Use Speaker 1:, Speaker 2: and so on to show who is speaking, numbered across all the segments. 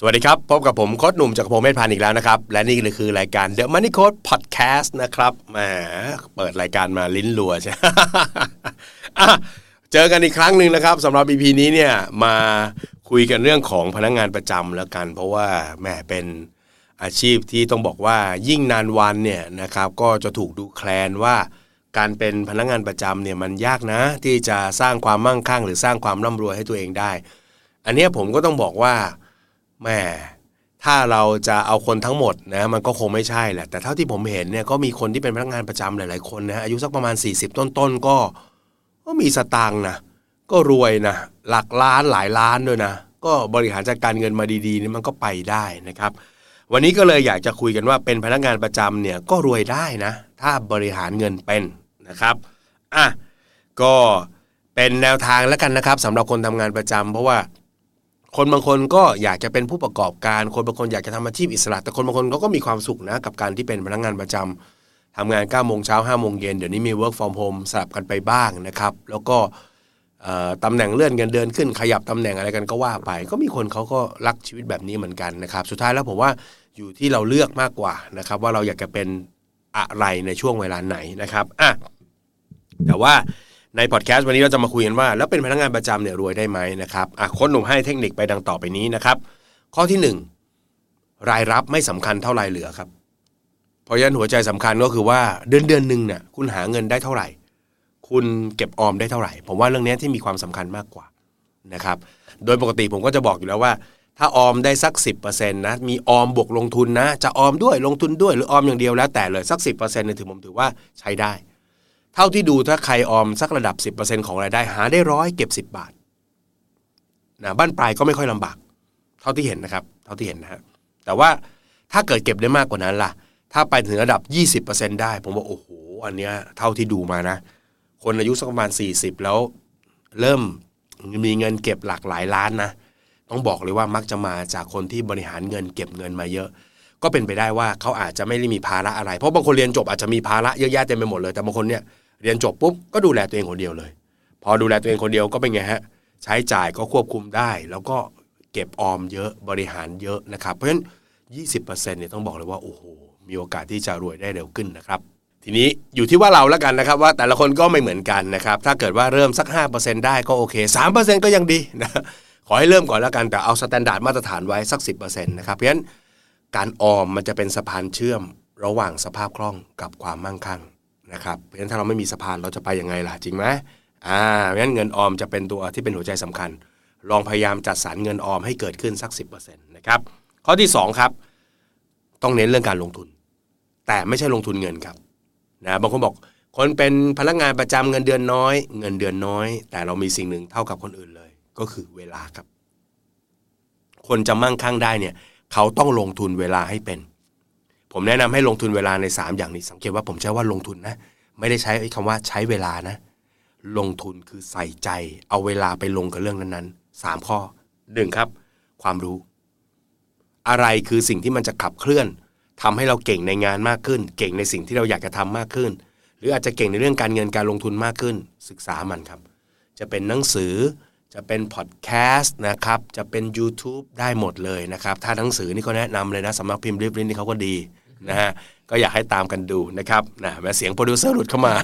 Speaker 1: สวัสดีครับ พบกับผมโค้ดหนุ่มจากรพงศ์เมธพันธ์อีกแล้วนะครับ และนี่เลยคือรายการ The Money Code Podcast นะครับแหมเปิดรายการมาลิ้นรัวใช่อะเจอกันอีกครั้งหนึ่งนะครับสำหรับ EP นี้เนี่ยมาคุยกันเรื่องของพนักงานประจำแล้วกัน เพราะว่าแหมเป็นอาชีพที่ต้องบอกว่ายิ่งนานวันเนี่ยนะครับก็จะถูกดูแคลนว่าการเป็นพนักงานประจำเนี่ยมันยากนะ ที่จะสร้างความมั่งคั่ง หรือสร้างความร่ำรวยให้ตัวเองได้ อันนี้ผมก็ต้องบอกว่า แหม่ถ้าเราจะเอาคนทั้งหมดนะมันก็คงไม่ใช่แหละ แต่เท่าที่ผมเห็นเนี่ยก็มีคนที่เป็นพนักงานประจำหลาย ๆ คนนะอายุสักประมาณ 40 ต้นๆก็ ก็มีสตางค์นะก็รวยนะหลักล้านหลายล้านด้วยนะ ก็บริหารจัดการเงินมาดีๆนี่มันก็ไปได้นะครับ วันนี้ก็เลยอยากจะคุยกันว่าเป็นพนักงานประจำเนี่ยก็รวยได้นะ ถ้าบริหารเงินเป็นนะครับอะก็เป็นแนวทางแล้วกันนะครับสำหรับคนทำงานประจำเพราะว่า คนบางคนก็อยากจะเป็นผู้ประกอบการ คนบางคนอยากจะทำอาชีพอิสระ แต่คนบางคนเขาก็มีความสุขนะกับการที่เป็นพนักงานประจำทำงาน9ก้าโมงเช้าห้าโมงเย็นเดี๋ยวนี้มี work from home สลับกันไปบ้างนะครับ แล้วก็ตำแหน่งเลื่อนเงินเดือนขึ้นขยับตำแหน่งอะไรกันก็ว่าไป ก็มีคนเขาก็รักชีวิตแบบนี้เหมือนกันนะครับ สุดท้ายแล้วผมว่าอยู่ที่เราเลือกมากกว่านะครับ ว่าเราอยากจะเป็นอะไรในช่วงเวลาไหนนะครับอะแต่ว่า ในพอดแคสต์วันนี้เราจะมาคุยกันว่า แล้วเป็นพนักงานประจำเนี่ยรวยได้ไหมนะครับอะค้ชหนุ่มให้เทคนิคไปดังต่อไปนี้นะครับ ข้อที่หนึ่งรายรับไม่สำคัญเท่ารายเหลือครับ เพราะฉะนั้นหัวใจสำคัญก็คือว่าเดือนเดือนหนึ่งเนี่ยคุณหาเงินได้เท่าไหร่ คุณเก็บออมได้เท่าไหร่ ผมว่าเรื่องนี้ที่มีความสำคัญมากกว่านะครับ โดยปกติผมก็จะบอกอยู่แล้วว่า ถ้าออมได้สัก 10%นะมีออมบวกลงทุนนะ จะออมด้วยลงทุนด้วยหรือออมอย่างเดียวแล้วแต่เลยสัก 10%เนี่ยถือผมถือว่าใช้ได้ เท่าที่ดูถ้าใครออมสักระดับ 10%ของรายได้หาได้ร้อยเก็บ 10 บาทนะบ้านปลายก็ไม่ค่อยลำบาก เท่าที่เห็นนะครับ เท่าที่เห็นนะฮะแต่ว่าถ้าเกิดเก็บได้มากกว่านั้นล่ะ ถ้าไปถึงระดับ 20%ได้ ผมว่าโอ้โห อันเนี้ยเท่าที่ดูมานะ คนอายุสักประมาณ 40 แล้วเริ่มมีเงินเก็บหลากหลายล้านนะ ต้องบอกเลยว่ามักจะมาจากคนที่บริหารเงินเก็บเงินมาเยอะ ก็เป็นไปได้ว่าเขาอาจจะไม่ได้มีภาระอะไร เพราะบางคนเรียนจบอาจจะมีภาระเยอะแยะเต็มไปหมดเลย แต่บางคนเนี่ย เรียนจบปุ๊บก็ดูแลตัวเองคนเดียวเลย พอดูแลตัวเองคนเดียวก็เป็นไงฮะใช้จ่ายก็ควบคุมได้ แล้วก็เก็บออมเยอะบริหารเยอะนะครับ เพราะฉะนั้น 20%เนี่ยต้องบอกเลยว่าโอ้โหมีโอกาสที่จะรวยได้เร็วขึ้นนะครับทีนี้อยู่ที่ว่าเราแล้วกันนะครับว่าแต่ละคนก็ไม่เหมือนกันนะครับถ้าเกิดว่าเริ่มสัก 5%ได้ก็โอเค 3%ก็ยังดีนะขอให้เริ่มก่อนแล้วกันแต่เอา standard มาตรฐานไว้สัก 10%นะครับเพราะฉะนั้นการออมมันจะเป็นสะพานเชื่อมระหว่างสภาพคล่องกับความมั่งคั่ง นะครับเพราะฉะนั้นถ้าเราไม่มีสะพานเราจะไปยังไงล่ะจริงไหมอ่าเพราะฉะนั้นเงินออมจะเป็นตัวที่เป็นหัวใจสำคัญ ลองพยายามจัดสรรเงินออมให้เกิดขึ้นสัก 10%นะครับข้อที่ 2 ครับ ต้องเน้นเรื่องการลงทุน แต่ไม่ใช่ลงทุนเงินครับนะบางคนบอกคนเป็นพนักงานประจำเงินเดือนน้อย เงินเดือนน้อย แต่เรามีสิ่งหนึ่งเท่ากับคนอื่นเลย ก็คือเวลาครับ คนจะมั่งคั่งได้เนี่ย เขาต้องลงทุนเวลาให้เป็น ผมแนะนำให้ลงทุนเวลาใน 3 อย่างนี้สังเกตว่าผมใช้ว่าลงทุนนะ ไม่ได้ใช้คำว่าใช้เวลานะ ลงทุนคือใส่ใจ เอาเวลาไปลงกับเรื่องนั้นๆสามข้อหนึ่งครับ ความรู้ อะไรคือสิ่งที่มันจะขับเคลื่อนทำให้เราเก่งในงานมากขึ้น เก่งในสิ่งที่เราอยากจะทำมากขึ้น หรืออาจจะเก่งในเรื่องการเงินการลงทุนมากขึ้น ศึกษามันครับ จะเป็นหนังสือจะเป็นพอดแคสต์นะครับ จะเป็น YouTube ได้หมดเลยนะครับ ถ้าหนังสือนี่ก็แนะนำเลยนะสำนักพิมพ์ริบลินนี่เขาก็ดี นะฮะก็อยากให้ตามกันดูนะครับนะแหมเสียงโปรดิวเซอร์หลุดเข้ามา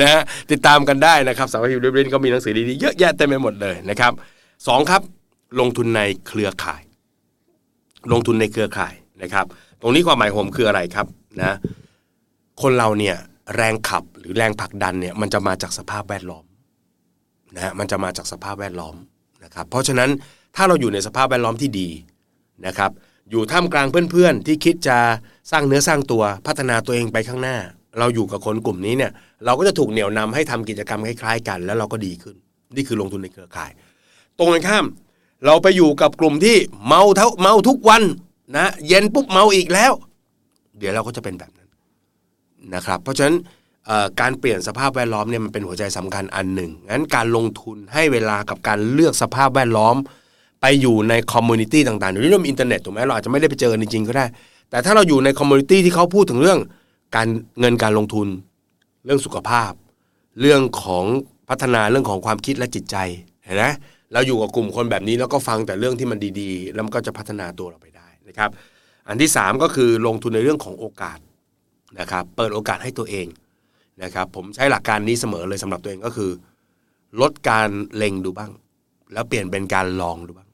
Speaker 1: นะฮะติดตามกันได้นะครับสำนักพิมพ์ริบลินก็มีหนังสือดีๆเยอะแยะเต็มไปหมดเลยนะครับสองครับลงทุนในเครือข่าย ลงทุนในเครือข่ายนะครับ ตรงนี้ความหมายผมคืออะไรครับนะคนเราเนี่ยแรงขับหรือแรงผลักดันเนี่ยมันจะมาจากสภาพแวดล้อมนะฮะมันจะมาจากสภาพแวดล้อมนะครับ เพราะฉะนั้นถ้าเราอยู่ในสภาพแวดล้อมที่ดีนะครับ อยู่ท่ามกลางเพื่อนๆ ที่คิดจะสร้างเนื้อสร้างตัวพัฒนาตัวเองไปข้างหน้า เราอยู่กับคนกลุ่มนี้เนี่ย เราก็จะถูกเหนี่ยวนำให้ทำกิจกรรมคล้ายๆ กัน แล้วเราก็ดีขึ้น นี่คือลงทุนในเครือข่าย ตรงกันข้าม เราไปอยู่กับกลุ่มที่เมาเท่าเมาทุกวันนะเย็นปุ๊บเมาอีกแล้ว เดี๋ยวเราก็จะเป็นแบบนั้นนะครับ เพราะฉะนั้นการเปลี่ยนสภาพแวดล้อมเนี่ยมันเป็นหัวใจสำคัญอันหนึ่งงั้นการลงทุนให้เวลากับการเลือกสภาพแวดล้อม ไปอยู่ใน community ต่างๆเดี๋ยวนี้เรามีอินเทอร์เน็ตถูกไหมเราอาจจะไม่ได้ไปเจอกันจริงๆก็ได้ แต่ถ้าเราอยู่ใน community ที่เขาพูดถึงเรื่องการเงินการลงทุน เรื่องสุขภาพ เรื่องของพัฒนาเรื่องของความคิดและจิตใจเห็นไหมเราอยู่กับกลุ่มคนแบบนี้แล้วก็ฟังแต่เรื่องที่มันดีๆ แล้วมันก็จะพัฒนาตัวเราไปได้นะครับ อันที่ 3 ก็คือลงทุนในเรื่องของโอกาสนะครับ เปิดโอกาสให้ตัวเองนะครับ ผมใช้หลักการนี้เสมอเลยสำหรับตัวเองก็คือ ลดการเล็งดูบ้าง แล้วเปลี่ยนเป็นการลองดูบ้าง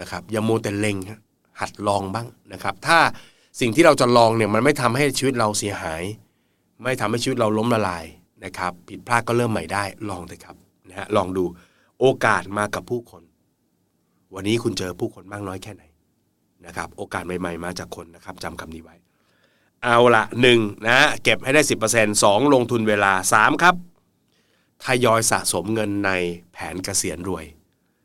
Speaker 1: นะครับอย่าโมแต่เล็งหัดลองบ้างนะครับ ถ้าสิ่งที่เราจะลองเนี่ยมันไม่ทำให้ชีวิตเราเสียหาย ไม่ทำให้ชีวิตเราล้มละลายนะครับ ผิดพลาดก็เริ่มใหม่ได้ลองเถอะครับนะฮะลองดูโอกาสมากับผู้คน วันนี้คุณเจอผู้คนมากน้อยแค่ไหนนะครับ โอกาสใหม่ๆ มาจากคนนะครับจำคำนี้ไว้ เอาละหนึ่งนะเก็บให้ได้สิบเปอร์เซ็นต์สองลงทุนเวลาสามครับทยอยสะสมเงินในแผนเกษียณรวย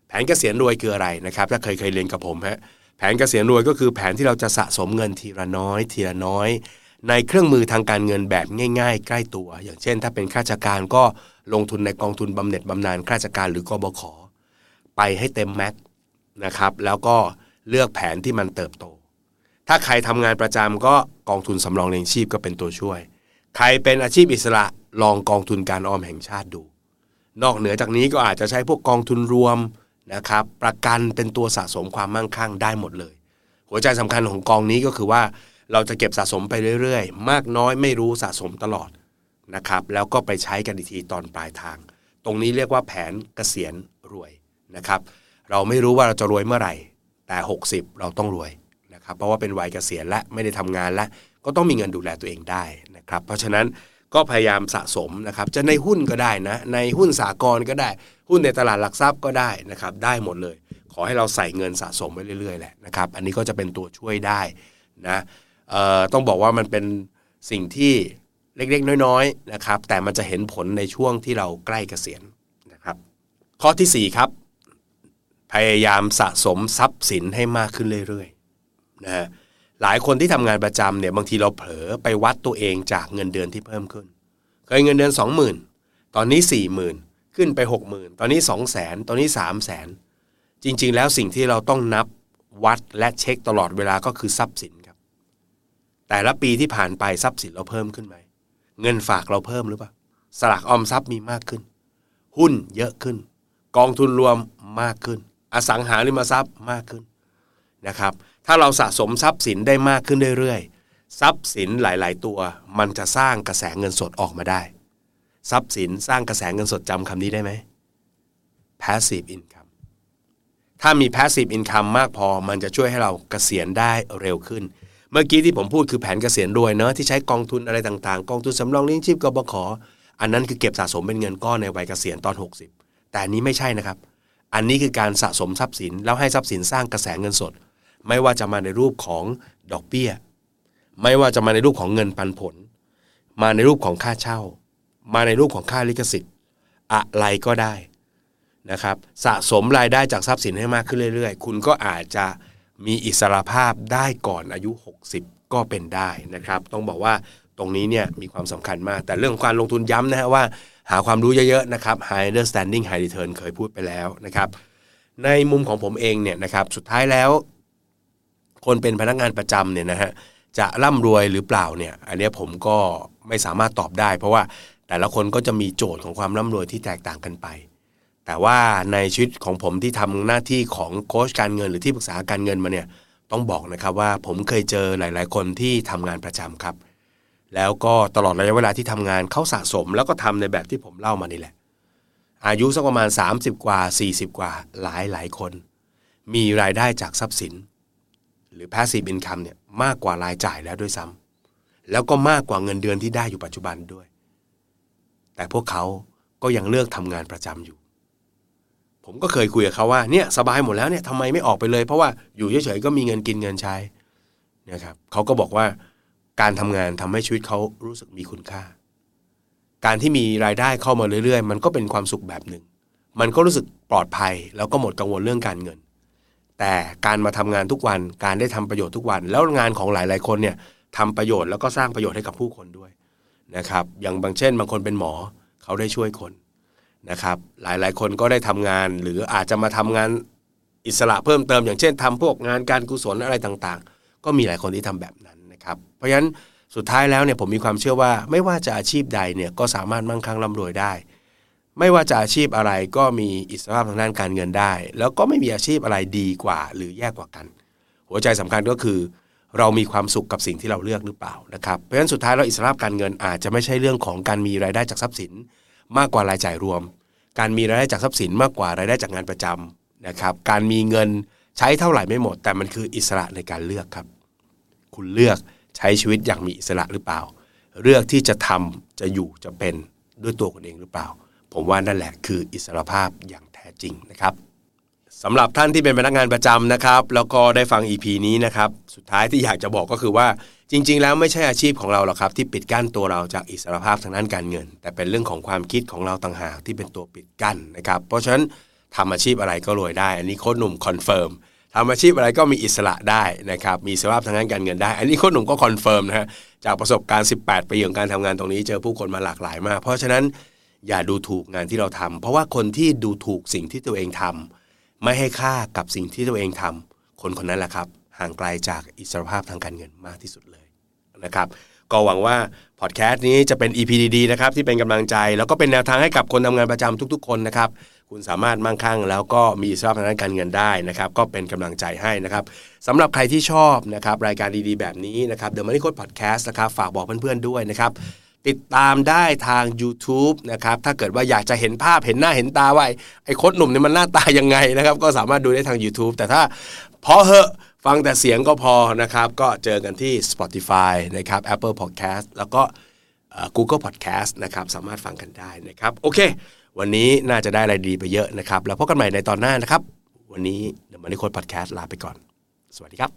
Speaker 1: แผนเกษียณรวยคืออะไรนะครับ ถ้าเคยเคยเรียนกับผมฮะแผนเกษียณรวยก็คือแผนที่เราจะสะสมเงินทีละน้อย ทีละน้อย ในเครื่องมือทางการเงินแบบง่าย ๆ ใกล้ตัว อย่างเช่น ถ้าเป็นข้าราชการก็ลงทุนในกองทุนบำเหน็จบำนาญข้าราชการหรือกบขไปให้เต็มแม็กนะครับ แล้วก็เลือกแผนที่มันเติบโต ถ้าใครทำงานประจำก็กองทุนสำรองเลี้ยงชีพก็เป็นตัวช่วย ใครเป็นอาชีพอิสระลองกองทุนการออมแห่งชาติดู นอกเหนือจากนี้ก็อาจจะใช้พวกกองทุนรวม นะครับประกันเป็นตัวสะสมความมั่งคั่งได้หมดเลย หัวใจสำคัญของกองนี้ก็คือว่าเราจะเก็บสะสมไปเรื่อยๆ มากน้อยไม่รู้สะสมตลอดนะครับแล้วก็ไปใช้กันอีกทีตอนปลายทาง ตรงนี้เรียกว่าแผนเกษียณรวยนะครับ เราไม่รู้ว่าเราจะรวยเมื่อไหร่ แต่ 60 เราต้องรวยนะครับเพราะว่าเป็นวัยเกษียณและไม่ได้ทำงานและก็ต้องมีเงินดูแลตัวเองได้นะครับ เพราะฉะนั้น ก็พยายามสะสมนะครับจะในหุ้นก็ได้นะในหุ้นสากลก็ได้ หุ้นในตลาดหลักทรัพย์ก็ได้นะครับได้หมดเลย ขอให้เราใส่เงินสะสมไปเรื่อยๆแหละนะครับอันนี้ก็จะเป็นตัวช่วยได้นะต้องบอกว่ามันเป็นสิ่งที่เล็กๆ น้อยๆนะครับแต่มันจะเห็นผลในช่วงที่เราใกล้เกษียณนะครับ ข้อที่ 4 ครับ พยายามสะสมทรัพย์สินให้มากขึ้นเรื่อยๆนะฮะ หลายคนที่ทำงานประจำเนี่ยบางทีเราเผลอไปวัดตัวเองจากเงินเดือนที่เพิ่มขึ้น เคยเงินเดือน 20,000 ตอนนี้ 40,000 ขึ้นไป 60,000 ตอนนี้ 200,000 ตอนนี้ 300,000 จริง ๆ แล้วสิ่งที่เราต้องนับวัดและเช็คตลอดเวลาก็คือทรัพย์สินครับ แต่ละปีที่ผ่านไปทรัพย์สินเราเพิ่มขึ้นไหม เงินฝากเราเพิ่มหรือเปล่า สลากออมทรัพย์มีมากขึ้น หุ้นเยอะขึ้น กองทุนรวมมากขึ้น อสังหาริมทรัพย์มากขึ้นนะครับ ถ้าเราสะสมทรัพย์สินได้มากขึ้นเรื่อยๆ ทรัพย์สินหลาย ๆ ตัว มันจะสร้างกระแสเงินสดออกมาได้ ทรัพย์สินสร้างกระแสเงินสดจำคำนี้ได้ไหม passive income ถ้ามี passive income มากพอมันจะช่วยให้เราเกษียณได้เร็วขึ้น เมื่อกี้ที่ผมพูดคือแผนเกษียณรวยเนาะที่ใช้กองทุนอะไรต่างๆ กองทุนสำรองเลี้ยงชีพกบขอันนั้นคือเก็บสะสมเป็นเงินก้อนในวัยเกษียณตอน 60 แต่อันนี้ไม่ใช่นะครับ อันนี้คือการสะสมทรัพย์สินแล้วให้ทรัพย์สินสร้างกระแสเงินสด ไม่ว่าจะมาในรูปของดอกเบี้ย ไม่ว่าจะมาในรูปของเงินปันผล มาในรูปของค่าเช่า มาในรูปของค่าลิขสิทธิ์ อะไรก็ได้นะครับ สะสมรายได้จากทรัพย์สินให้มากขึ้นเรื่อยๆ คุณก็อาจจะมีอิสระภาพได้ก่อนอายุ 60 ก็เป็นได้นะครับ ต้องบอกว่าตรงนี้เนี่ยมีความสำคัญมาก แต่เรื่องการลงทุนย้ำนะฮะว่า หาความรู้เยอะๆนะครับ high understanding high return เคยพูดไปแล้วนะครับ ในมุมของผมเองเนี่ยนะครับ สุดท้ายแล้ว คนเป็นพนักงานประจำเนี่ยนะฮะจะร่ำรวยหรือเปล่าเนี่ย อันนี้ผมก็ไม่สามารถตอบได้ เพราะว่าแต่ละคนก็จะมีโจทย์ของความร่ำรวยที่แตกต่างกันไป แต่ว่าในชีวิตของผมที่ทำหน้าที่ของโค้ชการเงินหรือที่ปรึกษาการเงินมาเนี่ยต้องบอกนะครับว่าผมเคยเจอหลาย ๆ คนที่ทำงานประจำครับ แล้วก็ตลอดระยะเวลาที่ทำงานเขาสะสม แล้วก็ทำในแบบที่ผมเล่ามานี่แหละ อายุสักประมาณ 30 กว่า 40 กว่าหลายหลายคน มีรายได้จากทรัพย์สิน หรือ passive income เนี่ยมากกว่ารายจ่ายแล้วด้วยซ้ำแล้วก็มากกว่าเงินเดือนที่ได้อยู่ปัจจุบันด้วย แต่พวกเขาก็ยังเลือกทำงานประจำอยู่ ผมก็เคยคุยกับเขาว่าเนี่ยสบายหมดแล้วเนี่ยทำไมไม่ออกไปเลย เพราะว่าอยู่เฉยๆก็มีเงินกินเงินใช้นะครับเขาก็บอกว่าการทำงานทำให้ชีวิตเขารู้สึกมีคุณค่า การที่มีรายได้เข้ามาเรื่อยๆ มันก็เป็นความสุขแบบหนึ่ง มันก็รู้สึกปลอดภัย แล้วก็หมดกังวลเรื่องการเงิน แต่การมาทำงานทุกวันการได้ทำประโยชน์ทุกวัน แล้วงานของหลาย ๆ คนเนี่ยทำประโยชน์แล้วก็สร้างประโยชน์ให้กับผู้คนด้วยนะครับ อย่างบางเช่น บางคนเป็นหมอเขาได้ช่วยคนนะครับ หลายๆ คนก็ได้ทำงาน หรืออาจจะมาทำงานอิสระเพิ่มเติม อย่างเช่นทำพวกงานการกุศลอะไรต่างๆ ก็มีหลายคนที่ทำแบบนั้นนะครับ เพราะฉะนั้นสุดท้ายแล้วเนี่ยผมมีความเชื่อว่า ไม่ว่าจะอาชีพใดเนี่ยก็สามารถมั่งคั่งร่ำรวยได้ ไม่ว่าจะอาชีพอะไรก็มีอิสรภาพทางด้านการเงินได้ แล้วก็ไม่มีอาชีพอะไรดีกว่า หรือแย่กว่ากัน หัวใจสำคัญก็คือ เรามีความสุขกับสิ่งที่เราเลือกหรือเปล่านะครับเพราะฉะนั้นสุดท้ายเราอิสรภาพการเงินอาจจะไม่ใช่เรื่องของการมีรายได้จากทรัพย์สิน มากกว่ารายจ่ายรวม การมีรายได้จากทรัพย์สินมากกว่ารายได้จากงานประจำนะครับการมีเงินใช้เท่าไหร่ไม่หมด แต่มันคืออิสระในการเลือกครับ คุณเลือกใช้ชีวิตอย่างมีอิสระหรือเปล่า เลือกที่จะทำจะอยู่จะเป็นด้วยตัวคุณเองหรือเปล่า ผมว่านั่นแหละคืออิสรภาพอย่างแท้จริงนะครับสำหรับท่านที่เป็นพนักงานประจำนะครับ แล้วก็ได้ฟัง EP นี้นะครับ สุดท้ายที่อยากจะบอกก็คือว่าจริง ๆ แล้วไม่ใช่อาชีพของเราหรอกครับ ที่ปิดกั้นตัวเราจากอิสรภาพทางด้านการเงิน แต่เป็นเรื่องของความคิดของเราต่างหากที่เป็นตัวปิดกั้นนะครับ เพราะฉะนั้นทำอาชีพอะไรก็รวยได้ อันนี้โค้ชหนุ่ม confirm ทำอาชีพอะไรก็มีอิสระได้นะครับมีสภาพทางด้านการเงินได้ อันนี้โค้ชหนุ่มก็ confirm นะฮะจากประสบการณ์ 18 ปีของการทำงานตรงนี้เจอผู้คนมาหลากหลายมาก เพราะฉะนั้น อย่าดูถูกงานที่เราทำเพราะว่าคนที่ดูถูกสิ่งที่ตัวเองทำไม่ให้ค่ากับสิ่งที่ตัวเองทำคนคนนั้นแหละครับ ห่างไกลจากอิสรภาพทางการเงินมากที่สุดเลยนะครับก็หวังว่าพอดแคสต์นี้จะเป็น EP ดีๆนะครับที่เป็นกำลังใจ แล้วก็เป็นแนวทางให้กับคนทำงานประจำทุกๆ คนนะครับคุณสามารถมั่งคั่ง แล้วก็มีอิสรภาพทางด้านการเงินได้นะครับก็เป็นกำลังใจให้นะครับสำหรับใครที่ชอบนะครับรายการดีๆ แบบนี้นะครับ The Money Code Podcast นะครับฝากบอกเพื่อนๆด้วยนะครับ ติดตามได้ทาง YouTube นะครับถ้าเกิดว่าอยากจะเห็นภาพเห็นหน้าเห็นตาว่าไอ้โคดหนุ่มเนี่ยมันหน้าตายังไงนะครับก็สามารถดูได้ทาง YouTube แต่ถ้าพอเหอะฟังแต่เสียงก็พอนะครับ ก็เจอกันที่ Spotify นะครับ Apple Podcast แล้วก็ Google Podcast นะครับสามารถฟังกันได้นะครับ โอเค วันนี้น่าจะได้อะไรดีไปเยอะนะครับ แล้วพบกันใหม่ในตอนหน้านะครับ วันนี้ The Money Code Podcast ลาไปก่อน สวัสดีครับ